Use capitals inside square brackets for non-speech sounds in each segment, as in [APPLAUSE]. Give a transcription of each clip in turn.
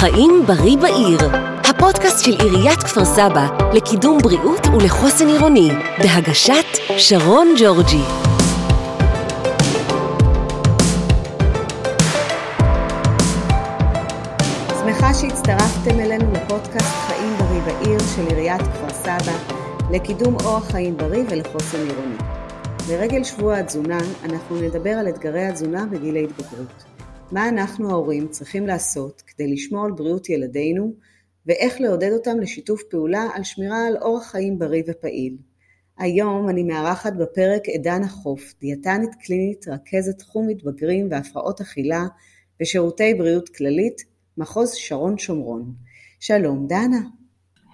חיים בריא בעיר, הפודקאסט של עיריית כפר סבא לקידום בריאות ולחוסן עירוני, בהגשת שרון ג'ורג'י. שמחה שהצטרפתם אלינו לפודקאסט חיים בריא בעיר של עיריית כפר סבא לקידום אורח חיים בריא ולחוסן עירוני. לרגל שבוע התזונה, אנחנו נדבר על אתגרי התזונה בגיל ההתבגרות. מה אנחנו ההורים צריכים לעשות כדי לשמור על בריאות ילדינו, ואיך לעודד אותם לשיתוף פעולה על שמירה על אורח חיים בריא ופעיל. היום אני מארחת בפרק עדן החוף, דיאטנית קלינית, רכזת תחום מתבגרים והפרעות אכילה ושירותי בריאות כללית, מחוז שרון שומרון. שלום דנה.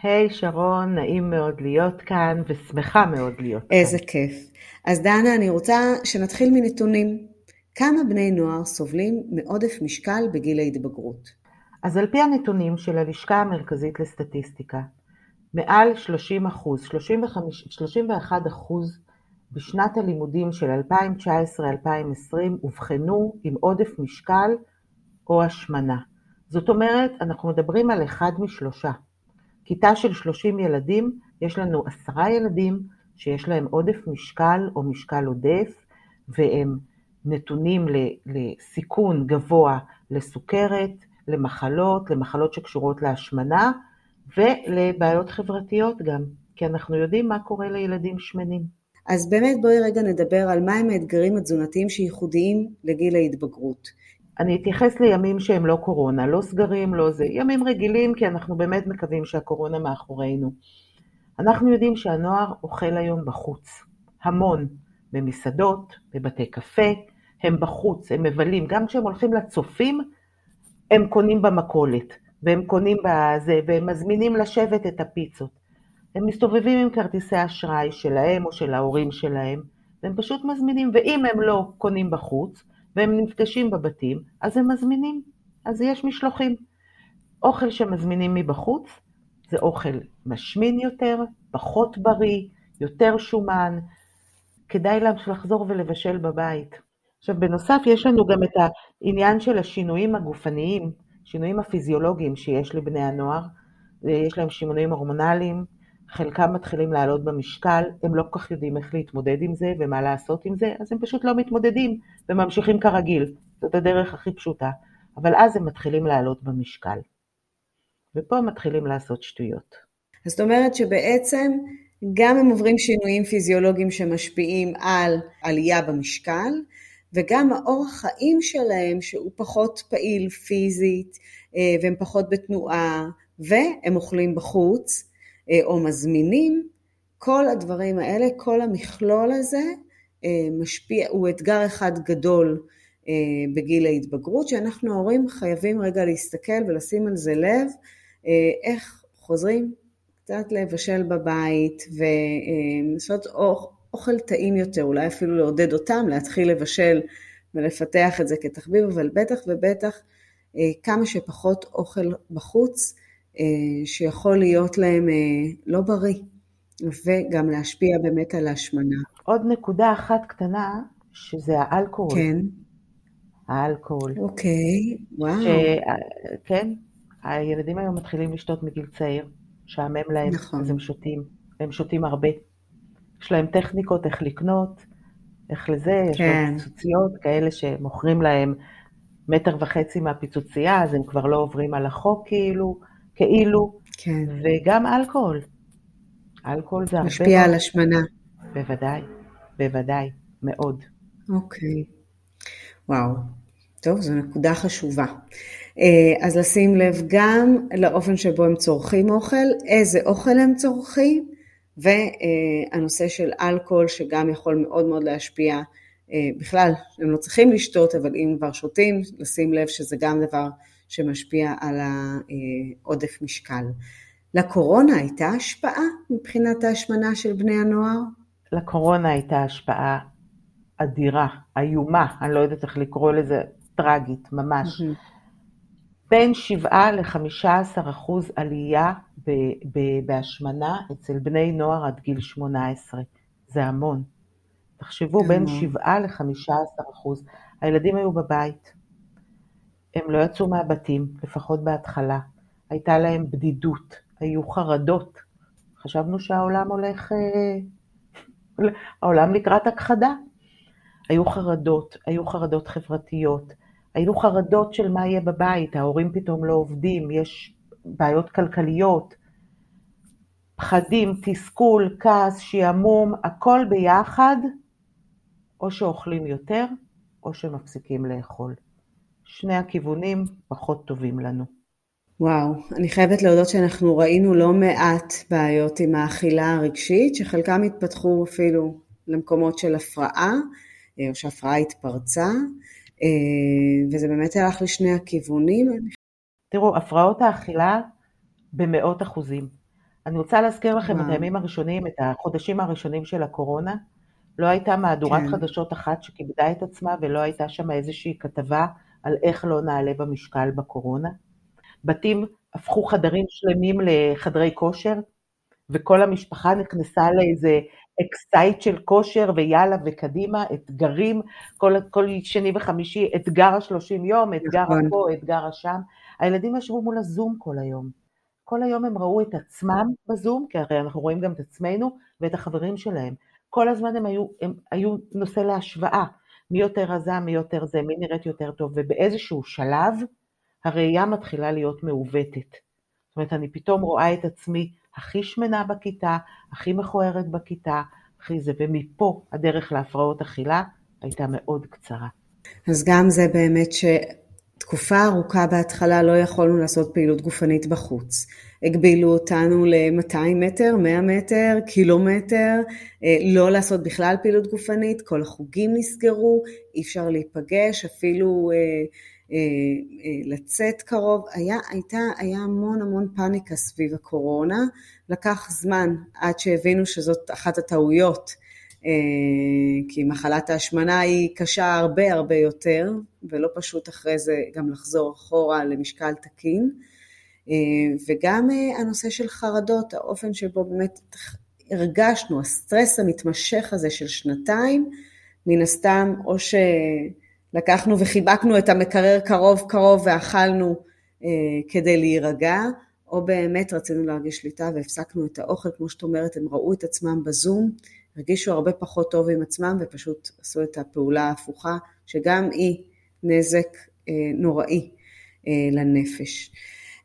היי hey, שרון, נעים מאוד להיות כאן ושמחה מאוד להיות איזה כאן. איזה כיף. אז דנה, אני רוצה שנתחיל מנתונים. כמה בני נוער סובלים מעודף משקל בגיל ההתבגרות? אז על פי הנתונים של הלשכה המרכזית לסטטיסטיקה, מעל 30 אחוז, 31 אחוז בשנת הלימודים של 2019-2020 אובחנו עם עודף משקל או השמנה. זאת אומרת, אנחנו מדברים על אחד משלושה. כיתה של 30 ילדים, יש לנו עשרה ילדים שיש להם עודף משקל או משקל עודף, והם נתונים לסיכון גבוה לסוכרת, למחלות, למחלות שקשורות להשמנה ולבעיות חברתיות גם, כי אנחנו יודעים מה קורה לילדים שמנים. אז באמת בואי רגע נדבר על מהם האתגרים התזונתיים שייחודיים לגיל ההתבגרות. אני אתייחס לימים שהם לא קורונה, לא סגרים, לא זה, ימים רגילים, כי אנחנו באמת מקווים שהקורונה מאחורינו. אנחנו יודעים שהנוער אוכל היום בחוץ, המון, במסעדות, בבתי קפה, הם בחוץ, הם מבלים, גם כשהם הולכים לצופים, הם קונים במכולת, והם קונים בזה, והם מזמינים לשבת את הפיצות. הם מסתובבים עם כרטיסי אשראי שלהם או של ההורים שלהם, והם פשוט מזמינים, ואם הם לא קונים בחוץ, והם נפגשים בבתים, אז הם מזמינים, אז יש משלוחים. אוכל שמזמינים מבחוץ זה אוכל משמין יותר, פחות בריא, יותר שומן, כדאי לחזור ולבשל בבית. עכשיו בנוסף יש לנו גם את העניין של השינויים הגופניים, שינויים הפיזיולוגיים שיש לבני הנוער, יש להם שינויים הורמונליים, חלקם מתחילים לעלות במשקל, הם לא כל כך יודעים איך להתמודד עם זה ומה לעשות עם זה, אז הם פשוט לא מתמודדים וממשיכים כרגיל, זאת הדרך הכי פשוטה, אבל אז הם מתחילים לעלות במשקל. ופה מתחילים לעשות שטויות. זאת אומרת שבעצם גם הם עוברים שינויים פיזיולוגיים שמשפיעים על עלייה במשקל, וגם האורח חיים שלהם שהוא פחות פעיל פיזית אה, והם פחות בתנועה והם אוכלים בחוץ אה, או מזמינים, כל הדברים האלה, כל המכלול הזה אה, משפיע, הוא אתגר אחד גדול בגיל ההתבגרות, שאנחנו ההורים חייבים רגע להסתכל ולשים על זה לב, איך חוזרים קצת לבשל בבית ולעשות אוכל טעים יותר, אולי אפילו לעודד אותם להתחיל לבשל ולפתח את זה כתחביב, אבל בטח ובטח אה, כמה שפחות אוכל בחוץ, אה, שיכול להיות להם אה, לא בריא, וגם להשפיע באמת על ההשמנה. עוד נקודה אחת קטנה, שזה האלכוהול. כן. האלכוהול. אוקיי, וואו. ש... כן, הילדים היום מתחילים לשתות מגיל צעיר, משעמם להם, נכון. אז הם שותים, הם שותים הרבה. יש להם טכניקות איך לקנות, איך לזה, יש כן. להם פיצוציות כאלה שמוכרים להם מטר וחצי מהפיצוצייה, אז הם כבר לא עוברים על החוק כאילו, כאילו, כן. וגם אלכוהול. אלכוהול זה הרבה... משפיע על השמנה. בוודאי, בוודאי, מאוד. אוקיי. וואו. טוב, זו נקודה חשובה. אה, אז לשים לב גם לאופן שבו הם צורכים אוכל, איזה אוכל הם צורכים, והנושא של אלכוהול שגם יכול מאוד מאוד להשפיע, אה, בכלל הם לא צריכים לשתות, אבל אם כבר שותים, לשים לב שזה גם דבר שמשפיע על העודף משקל. לקורונה הייתה השפעה מבחינת ההשמנה של בני הנוער? לקורונה הייתה השפעה אדירה, איומה, אני לא יודעת איך לקרוא לזה, טרגית, ממש. Mm-hmm. בין 7 ל-15 אחוז עלייה בהשמנה אצל בני נוער עד גיל 18. זה המון. תחשבו, בין 7 ל-15 אחוז. הילדים היו בבית. הם לא יצאו מהבתים, לפחות בהתחלה. הייתה להם בדידות, היו חרדות. חשבנו שהעולם הולך... אה, [LAUGHS] העולם לקראת הכחדה. היו חרדות, היו חרדות חברתיות, היו חרדות של מה יהיה בבית, ההורים פתאום לא עובדים, יש בעיות כלכליות, פחדים, תסכול, כעס, שעמום, הכל ביחד, או שאוכלים יותר, או שמפסיקים לאכול. שני הכיוונים פחות טובים לנו. וואו, אני חייבת להודות שאנחנו ראינו לא מעט בעיות עם האכילה הרגשית, שחלקם התפתחו אפילו למקומות של הפרעה, אה, או שהפרעה התפרצה, וזה באמת הלך לשני הכיוונים. תראו, הפרעות האכילה במאות אחוזים. אני רוצה להזכיר לכם וואו. את הימים הראשונים, את החודשים הראשונים של הקורונה. לא הייתה מהדורת כן. חדשות אחת שכיבדה את עצמה ולא הייתה שם איזושהי כתבה על איך לא נעלה במשקל בקורונה. בתים הפכו חדרים שלמים לחדרי כושר, וכל המשפחה נכנסה לאיזה excite של כושר ויאללה וקדימה, אתגרים, כל, כל שני וחמישי, אתגר השלושים יום, אתגר נכון. הפה, אתגר השם. הילדים ישבו מול הזום כל היום. כל היום הם ראו את עצמם בזום, כי הרי אנחנו רואים גם את עצמנו ואת החברים שלהם. כל הזמן הם היו, הם היו נושא להשוואה, מי יותר רזה, מי יותר זה, מי נראית יותר טוב, ובאיזשהו שלב הראייה מתחילה להיות מעוותת. זאת אומרת, אני פתאום רואה את עצמי הכי שמנה בכיתה, הכי מכוערת בכיתה, הכי זה, ומפה הדרך להפרעות אכילה הייתה מאוד קצרה. אז גם זה באמת שתקופה ארוכה בהתחלה לא יכולנו לעשות פעילות גופנית בחוץ. הגבילו אותנו ל-200 מטר, 100 מטר, קילומטר, אה, לא לעשות בכלל פעילות גופנית, כל החוגים נסגרו, אי אפשר להיפגש, אפילו אה, לצאת קרוב, היה, הייתה, היה המון המון פאניקה סביב הקורונה, לקח זמן עד שהבינו שזאת אחת הטעויות, כי מחלת ההשמנה היא קשה הרבה הרבה יותר, ולא פשוט אחרי זה גם לחזור אחורה למשקל תקין. וגם הנושא של חרדות, האופן שבו באמת הרגשנו, הסטרס המתמשך הזה של שנתיים, מן הסתם, או ש... לקחנו וחיבקנו את המקרר קרוב קרוב ואכלנו אה, כדי להירגע, או באמת רצינו להרגיש שליטה והפסקנו את האוכל, כמו שאת אומרת, הם ראו את עצמם בזום, הרגישו הרבה פחות טוב עם עצמם ופשוט עשו את הפעולה ההפוכה, שגם היא נזק אה, נוראי אה, לנפש.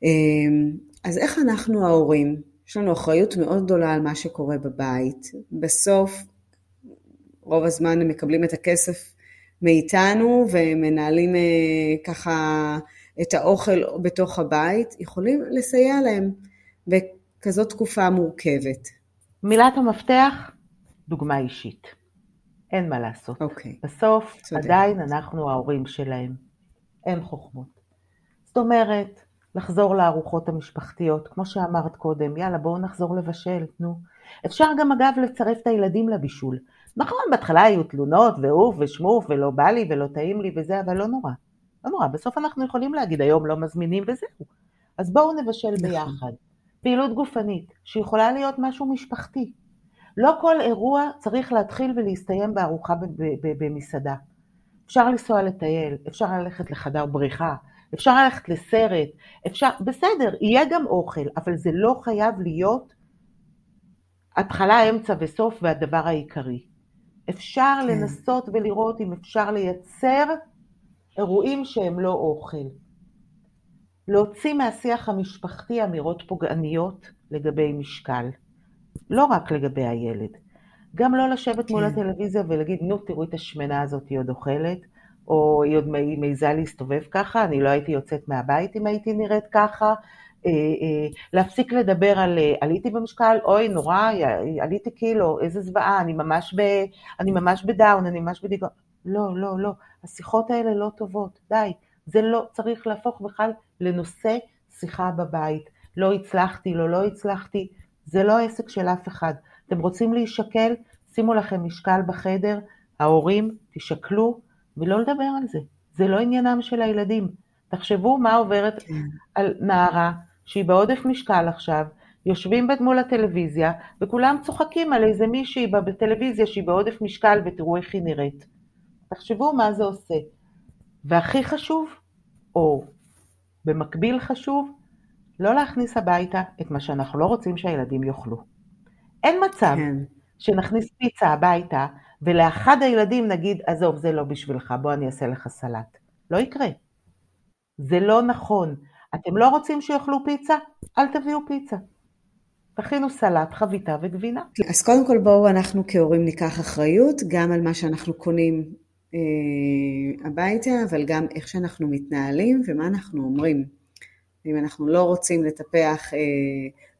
אה, אז איך אנחנו ההורים, יש לנו אחריות מאוד גדולה על מה שקורה בבית. בסוף, רוב הזמן הם מקבלים את הכסף מאיתנו ומנהלים אה, ככה את האוכל בתוך הבית, יכולים לסייע להם בכזאת תקופה מורכבת. מילת המפתח, דוגמה אישית. אין מה לעשות. אוקיי. בסוף צודק. עדיין אנחנו ההורים שלהם. אין חוכמות. זאת אומרת, לחזור לארוחות המשפחתיות, כמו שאמרת קודם, יאללה בואו נחזור לבשל, נו. אפשר גם אגב לצרף את הילדים לבישול. נכון, בהתחלה היו תלונות ואוף ושמוף ולא בא לי ולא טעים לי וזה, אבל לא נורא. לא נורא, בסוף אנחנו יכולים להגיד היום לא מזמינים וזהו. אז בואו נבשל נכון. ביחד. פעילות גופנית, שיכולה להיות משהו משפחתי. לא כל אירוע צריך להתחיל ולהסתיים בארוחה במסעדה. אפשר לנסוע לטייל, אפשר ללכת לחדר בריחה, אפשר ללכת לסרט, אפשר, בסדר, יהיה גם אוכל, אבל זה לא חייב להיות התחלה, אמצע וסוף והדבר העיקרי. אפשר כן. לנסות ולראות אם אפשר לייצר אירועים שהם לא אוכל. להוציא מהשיח המשפחתי אמירות פוגעניות לגבי משקל, לא רק לגבי הילד. גם לא לשבת כן. מול הטלוויזיה ולהגיד, נו, תראו את השמנה הזאת, היא עוד אוכלת, או היא עוד מעיזה להסתובב ככה, אני לא הייתי יוצאת מהבית אם הייתי נראית ככה, להפסיק לדבר על אה, עליתי במשקל, אוי נורא, עליתי קילו, איזה זוועה, אני ממש, ב, אני ממש בדאון, אני ממש בדיגון. לא, לא, לא, השיחות האלה לא טובות, די. זה לא צריך להפוך בכלל לנושא שיחה בבית. לא הצלחתי, לא, לא הצלחתי, זה לא עסק של אף אחד. אתם רוצים להישקל, שימו לכם משקל בחדר, ההורים, תשקלו, ולא לדבר על זה. זה לא עניינם של הילדים. תחשבו מה עוברת כן. על נערה שהיא בעודף משקל עכשיו, יושבים מול הטלוויזיה, וכולם צוחקים על איזה מישהי בטלוויזיה שהיא בעודף משקל ותראו איך היא נראית. תחשבו מה זה עושה. והכי חשוב, או במקביל חשוב, לא להכניס הביתה את מה שאנחנו לא רוצים שהילדים יאכלו. אין מצב כן. שנכניס פיצה הביתה ולאחד הילדים נגיד, עזוב, זה לא בשבילך, בוא אני אעשה לך סלט. לא יקרה. זה לא נכון. אתם לא רוצים שיאכלו פיצה? אל תביאו פיצה. תכינו סלט, חביתה וגבינה. אז קודם כל בואו אנחנו כהורים ניקח אחריות גם על מה שאנחנו קונים אה, הביתה, אבל גם איך שאנחנו מתנהלים ומה אנחנו אומרים. אם אנחנו לא רוצים לטפח אה,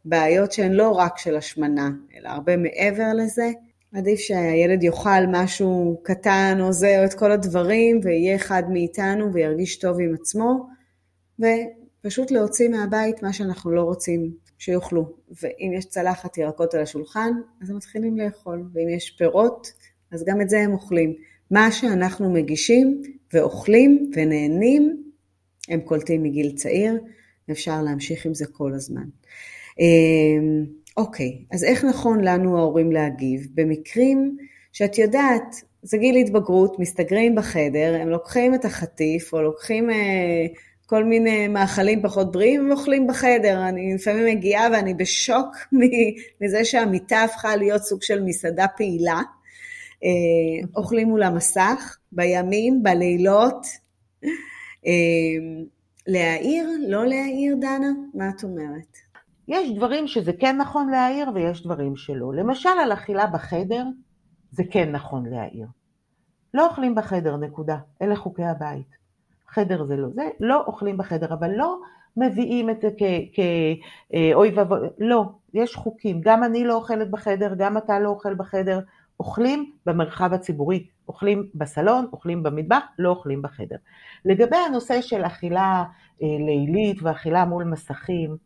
בעיות שהן לא רק של השמנה, אלא הרבה מעבר לזה, עדיף שהילד יאכל משהו קטן או זה או את כל הדברים ויהיה אחד מאיתנו וירגיש טוב עם עצמו ופשוט להוציא מהבית מה שאנחנו לא רוצים שיאכלו. ואם יש צלחת ירקות על השולחן, אז הם מתחילים לאכול, ואם יש פירות, אז גם את זה הם אוכלים. מה שאנחנו מגישים ואוכלים ונהנים, הם קולטים מגיל צעיר, אפשר להמשיך עם זה כל הזמן. אמ, אוקיי, אז איך נכון לנו ההורים להגיב? במקרים שאת יודעת, זה גיל התבגרות, מסתגרים בחדר, הם לוקחים את החטיף או לוקחים אה, כל מיני מאכלים פחות בריאים ואוכלים בחדר. אני לפעמים מגיעה ואני בשוק [LAUGHS] מזה שהמיטה הפכה להיות סוג של מסעדה פעילה. אה, אוכלים מול המסך, בימים, בלילות. אה, להעיר, לא להעיר, דנה? מה את אומרת? יש דברים שזה כן נכון להעיר ויש דברים שלא. למשל על אכילה בחדר, זה כן נכון להעיר. לא אוכלים בחדר, נקודה. אלה חוקי הבית. חדר זה לא זה, לא אוכלים בחדר, אבל לא מביאים את זה כאוי ואבוי, לא, יש חוקים. גם אני לא אוכלת בחדר, גם אתה לא אוכל בחדר. אוכלים במרחב הציבורי, אוכלים בסלון, אוכלים במטבח, לא אוכלים בחדר. לגבי הנושא של אכילה אה, לילית ואכילה מול מסכים,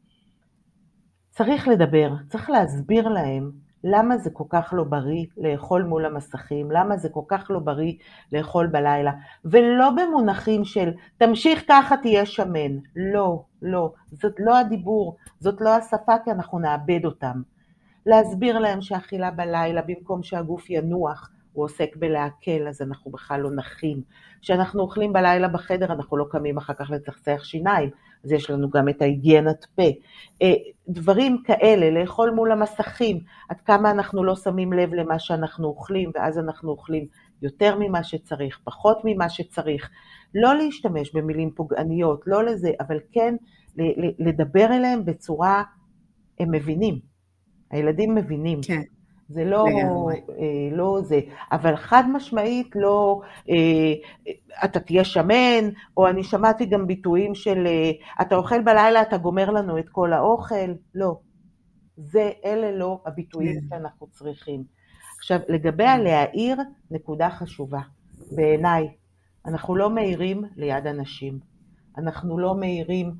צריך לדבר, צריך להסביר להם למה זה כל כך לא בריא לאכול מול המסכים, למה זה כל כך לא בריא לאכול בלילה, ולא במונחים של תמשיך ככה תהיה שמן, לא, לא, זאת לא הדיבור, זאת לא השפה כי אנחנו נאבד אותם. להסביר להם שאכילה בלילה במקום שהגוף ינוח הוא עוסק בלהקל אז אנחנו בכלל לא נחים. כשאנחנו אוכלים בלילה בחדר אנחנו לא קמים אחר כך לצחצח שיניים, אז יש לנו גם את ההיגיינת פה. אה, דברים כאלה, לאכול מול המסכים, עד כמה אנחנו לא שמים לב למה שאנחנו אוכלים, ואז אנחנו אוכלים יותר ממה שצריך, פחות ממה שצריך. לא להשתמש במילים פוגעניות, לא לזה, אבל כן לדבר אליהם בצורה, הם מבינים. הילדים מבינים. כן. זה לא, אה, לא זה, אבל חד משמעית לא, אה, אתה תהיה שמן, או אני שמעתי גם ביטויים של, אה, אתה אוכל בלילה, אתה גומר לנו את כל האוכל, לא. זה, אלה לא הביטויים כן. שאנחנו צריכים. עכשיו, לגבי הלהעיר, נקודה חשובה. בעיניי, אנחנו לא מאירים ליד אנשים. אנחנו לא מאירים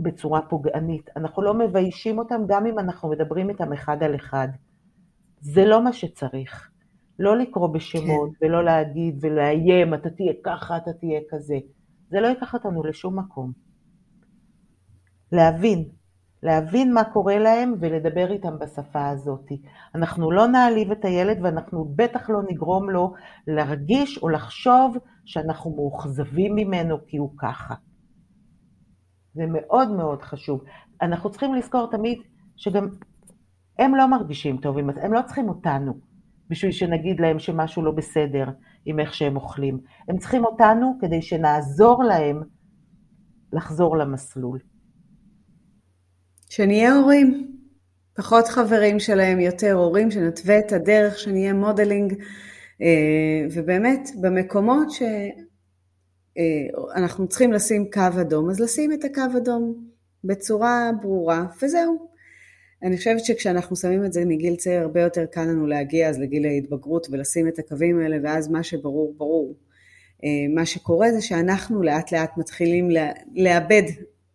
בצורה פוגענית. אנחנו לא מביישים אותם גם אם אנחנו מדברים איתם אחד על אחד. זה לא מה שצריך. לא לקרוא בשמות כן. ולא להגיד ולאיים, אתה תהיה ככה, אתה תהיה כזה. זה לא ייקח אותנו לשום מקום. להבין, להבין מה קורה להם ולדבר איתם בשפה הזאת. אנחנו לא נעליב את הילד ואנחנו בטח לא נגרום לו להרגיש או לחשוב שאנחנו מאוכזבים ממנו כי הוא ככה. זה מאוד מאוד חשוב. אנחנו צריכים לזכור תמיד שגם הם לא מרגישים טוב, הם לא צריכים אותנו בשביל שנגיד להם שמשהו לא בסדר עם איך שהם אוכלים. הם צריכים אותנו כדי שנעזור להם לחזור למסלול. שנהיה הורים, פחות חברים שלהם, יותר הורים, שנתווה את הדרך, שנהיה modeling, אה, ובאמת במקומות ש... אה, צריכים לשים קו אדום, אז לשים את הקו אדום בצורה ברורה, וזהו. אני חושבת שכשאנחנו שמים את זה מגיל צעיר, הרבה יותר קל לנו להגיע אז לגיל ההתבגרות ולשים את הקווים האלה, ואז מה שברור, ברור. אה, מה שקורה זה שאנחנו לאט לאט מתחילים לאבד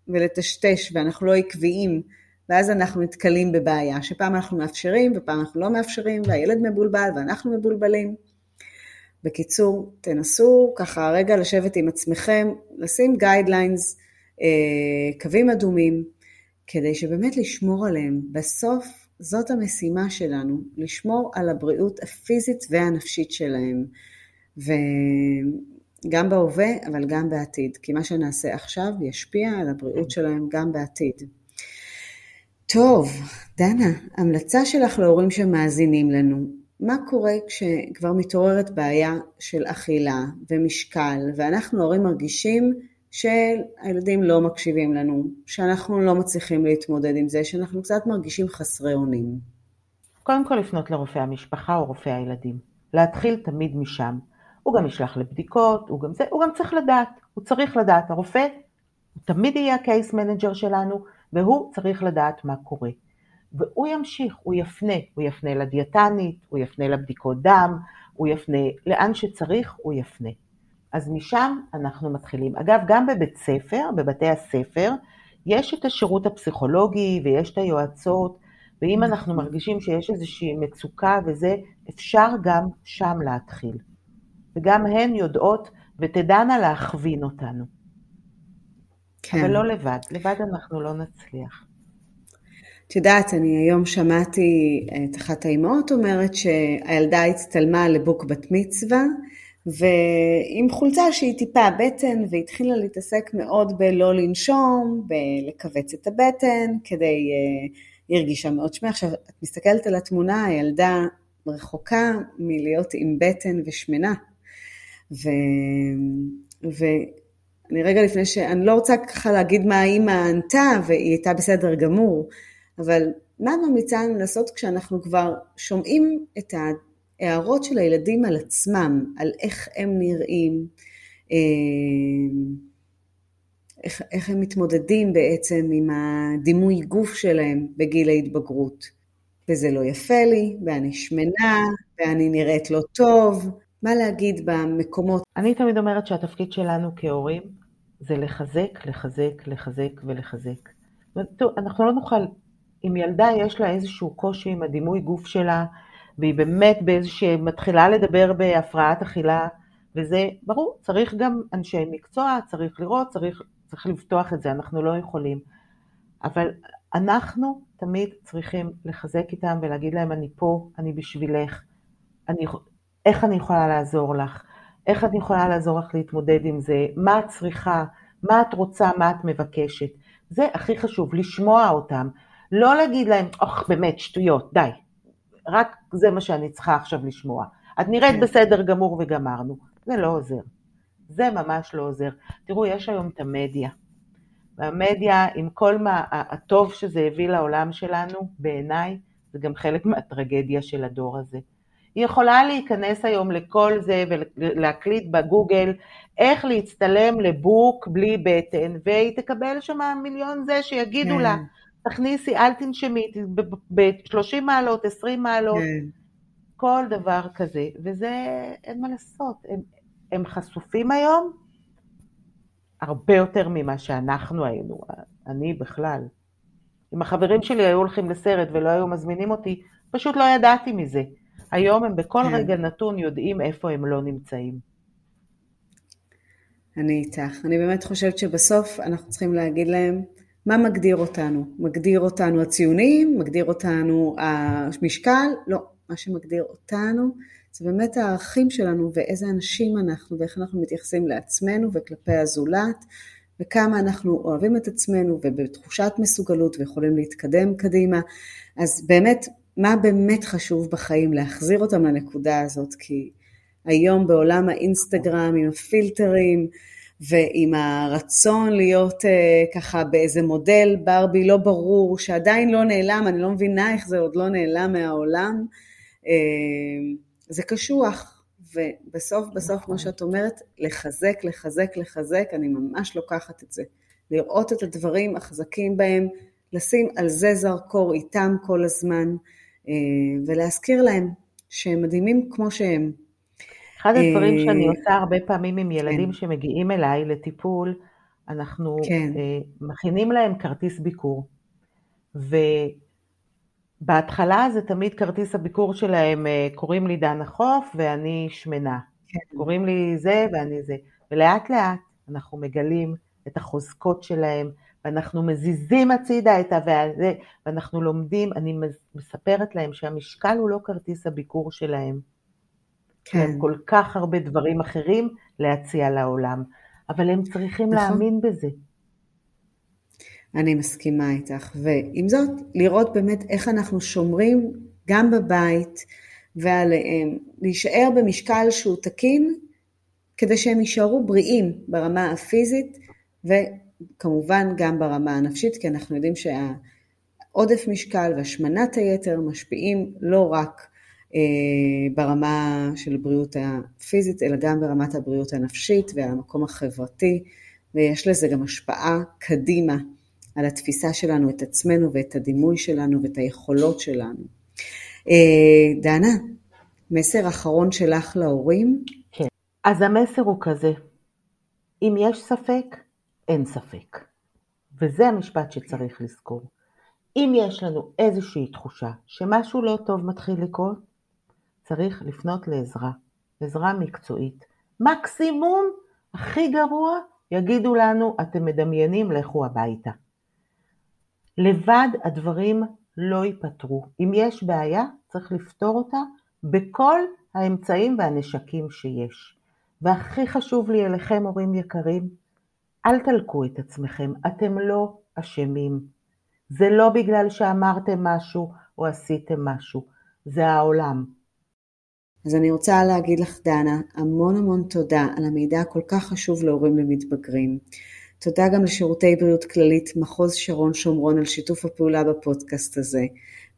ולטשטש, ואנחנו לא עקביים, ואז אנחנו נתקלים בבעיה, שפעם אנחנו מאפשרים ופעם אנחנו לא מאפשרים, והילד מבולבל ואנחנו מבולבלים. בקיצור, תנסו ככה רגע לשבת עם עצמכם, לשים guidelines, אה, קווים אדומים, כדי שבאמת לשמור עליהם. בסוף זאת המשימה שלנו, לשמור על הבריאות הפיזית והנפשית שלהם. ו... גם בהווה, אבל גם בעתיד, כי מה שנעשה עכשיו ישפיע על הבריאות שלהם גם בעתיד. טוב, דנה, המלצה שלך להורים שמאזינים לנו, מה קורה כשכבר מתעוררת בעיה של אכילה ומשקל, ואנחנו הורים מרגישים שהילדים לא מקשיבים לנו, שאנחנו לא מצליחים להתמודד עם זה, שאנחנו קצת מרגישים חסרי אונים. קודם כל לפנות לרופא המשפחה או רופא הילדים. להתחיל תמיד משם. הוא גם ישלח לבדיקות, הוא גם זה, הוא גם צריך לדעת, הוא צריך לדעת. הרופא הוא תמיד יהיה ה case manager שלנו, והוא צריך לדעת מה קורה. והוא ימשיך, הוא יפנה, הוא יפנה לדיאטנית, הוא יפנה לבדיקות דם, הוא יפנה לאן שצריך, הוא יפנה. אז משם אנחנו מתחילים. אגב, גם בבית ספר, בבתי הספר, יש את השירות הפסיכולוגי ויש את היועצות, ואם אנחנו מרגישים שיש איזושהי מצוקה וזה, אפשר גם שם להתחיל. וגם הן יודעות ותדענה להכווין אותנו. כן. אבל לא לבד, לבד אנחנו לא נצליח. את יודעת, אני היום שמעתי את אחת האימהות אומרת שהילדה הצטלמה לבוק בת מצווה, ועם חולצה שהיא טיפה בטן, והתחילה להתעסק מאוד בלא לנשום, בלכווץ את הבטן, כדי, uh, היא הרגישה מאוד שמח. עכשיו, את מסתכלת על התמונה, הילדה רחוקה מלהיות עם בטן ושמנה. ו... ואני רגע לפני ש... אני לא רוצה ככה להגיד מה האימא ענתה, והיא הייתה בסדר גמור, אבל מה ממליצה לנו לעשות כשאנחנו כבר שומעים את ההערות של הילדים על עצמם, על איך הם נראים, אה, איך, איך הם מתמודדים בעצם עם הדימוי גוף שלהם בגיל ההתבגרות. וזה לא יפה לי, ואני שמנה, ואני נראית לא טוב, מה להגיד במקומות. אני תמיד אומרת שהתפקיד שלנו כהורים זה לחזק, לחזק, לחזק ולחזק. אנחנו לא נוכל, אם ילדה יש לה איזשהו קושי עם הדימוי גוף שלה, והיא באמת באיזושהי, מתחילה לדבר בהפרעת אכילה, וזה, ברור, צריך גם אנשי מקצוע, צריך לראות, צריך, צריך לפתוח את זה, אנחנו לא יכולים. אבל אנחנו תמיד צריכים לחזק איתם ולהגיד להם, אני פה, אני בשבילך, אני, איך אני יכולה לעזור לך, איך אני יכולה לעזור לך להתמודד עם זה, מה את צריכה, מה את רוצה, מה את מבקשת. זה הכי חשוב, לשמוע אותם, לא להגיד להם, אוח, באמת, שטויות, די, רק זה מה שאני צריכה עכשיו לשמוע. את נראית כן. בסדר גמור וגמרנו. זה לא עוזר. זה ממש לא עוזר. תראו, יש היום את המדיה. והמדיה, עם כל מה הטוב שזה הביא לעולם שלנו, בעיניי, זה גם חלק [LAUGHS] מהטרגדיה של הדור הזה. היא יכולה להיכנס היום לכל זה ולהקליט בגוגל איך להצטלם לבוק בלי בטן, והיא תקבל שם מיליון זה שיגידו לה, כן. תכניסי, אל תנשמי, ב-30 מעלות, 20 מעלות, כן. כל דבר כזה, וזה, אין מה לעשות, הם, הם חשופים היום הרבה יותר ממה שאנחנו היינו, אני בכלל. אם החברים שלי היו הולכים לסרט ולא היו מזמינים אותי, פשוט לא ידעתי מזה. היום הם בכל כן. רגע נתון יודעים איפה הם לא נמצאים. אני איתך. אני באמת חושבת שבסוף אנחנו צריכים להגיד להם מה מגדיר אותנו. מגדיר אותנו הציונים? מגדיר אותנו המשקל? לא. מה שמגדיר אותנו זה באמת הערכים שלנו ואיזה אנשים אנחנו ואיך אנחנו מתייחסים לעצמנו וכלפי הזולת וכמה אנחנו אוהבים את עצמנו ובתחושת מסוגלות ויכולים להתקדם קדימה. אז באמת מה באמת חשוב בחיים, להחזיר אותם לנקודה הזאת, כי היום בעולם האינסטגרם עם הפילטרים ועם הרצון להיות uh, ככה באיזה מודל ברבי לא ברור, שעדיין לא נעלם, אני לא מבינה איך זה עוד לא נעלם מהעולם, uh, זה קשוח. ובסוף בסוף כמו שאת אומרת, לחזק, לחזק, לחזק, אני ממש לוקחת את זה. לראות את הדברים החזקים בהם, לשים על זה זרקור איתם כל הזמן. אה, ולהזכיר להם שהם מדהימים כמו שהם. אחד הדברים אה, שאני עושה הרבה פעמים עם ילדים כן. שמגיעים אליי לטיפול, אנחנו כן. אה, מכינים להם כרטיס ביקור. ובהתחלה זה תמיד כרטיס הביקור שלהם, קוראים לי דנה חוף ואני שמנה. כן. קוראים לי זה ואני זה. ולאט לאט אנחנו מגלים את החוזקות שלהם, ואנחנו מזיזים הצידה את הזה, ואנחנו לומדים, אני מספרת להם שהמשקל הוא לא כרטיס הביקור שלהם. כן. להם כל כך הרבה דברים אחרים להציע לעולם, אבל הם צריכים נכון. להאמין בזה. אני מסכימה איתך, ועם זאת, לראות באמת איך אנחנו שומרים גם בבית ועליהם, להישאר במשקל שהוא תקין, כדי שהם יישארו בריאים ברמה הפיזית וכמובן גם ברמה הנפשית, כי אנחנו יודעים שהעודף משקל והשמנת היתר משפיעים לא רק ברמה של הבריאות הפיזית, אלא גם ברמת הבריאות הנפשית והמקום החברתי, ויש לזה גם השפעה קדימה על התפיסה שלנו את עצמנו ואת הדימוי שלנו ואת היכולות שלנו. אה, דנה, מסר אחרון שלך להורים? כן. אז המסר הוא כזה, אם יש ספק, אין ספק. וזה המשפט שצריך לזכור. אם יש לנו איזושהי תחושה שמשהו לא טוב מתחיל לקרות, צריך לפנות לעזרה, עזרה מקצועית. מקסימום, הכי גרוע, יגידו לנו, אתם מדמיינים, לכו הביתה. לבד הדברים לא ייפתרו. אם יש בעיה, צריך לפתור אותה בכל האמצעים והנשקים שיש. והכי חשוב לי אליכם, הורים יקרים, אל תלקו את עצמכם, אתם לא אשמים. זה לא בגלל שאמרתם משהו או עשיתם משהו, זה העולם. אז אני רוצה להגיד לך, דנה, המון המון תודה על המידע הכל כך חשוב להורים למתבגרים. תודה גם לשירותי בריאות כללית מחוז שרון שומרון על שיתוף הפעולה בפודקאסט הזה.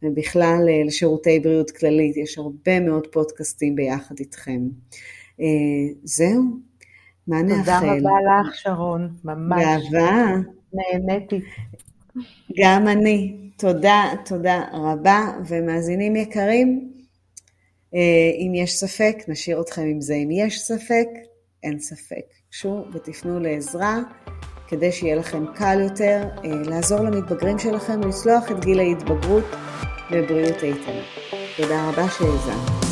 ובכלל אה, לשירותי בריאות כללית, יש הרבה מאוד פודקאסטים ביחד איתכם. אה, זהו, מה נאחל? תודה רבה לך, שרון, ממש. גאווה. נהניתי. גם אני. תודה, תודה רבה, ומאזינים יקרים, אם יש ספק, נשאיר אתכם עם זה. אם יש ספק, אין ספק. גשו ותפנו לעזרה, כדי שיהיה לכם קל יותר אה, לעזור למתבגרים שלכם לצלוח את גיל ההתבגרות בבריאות איתנה. תודה רבה שהאזנת.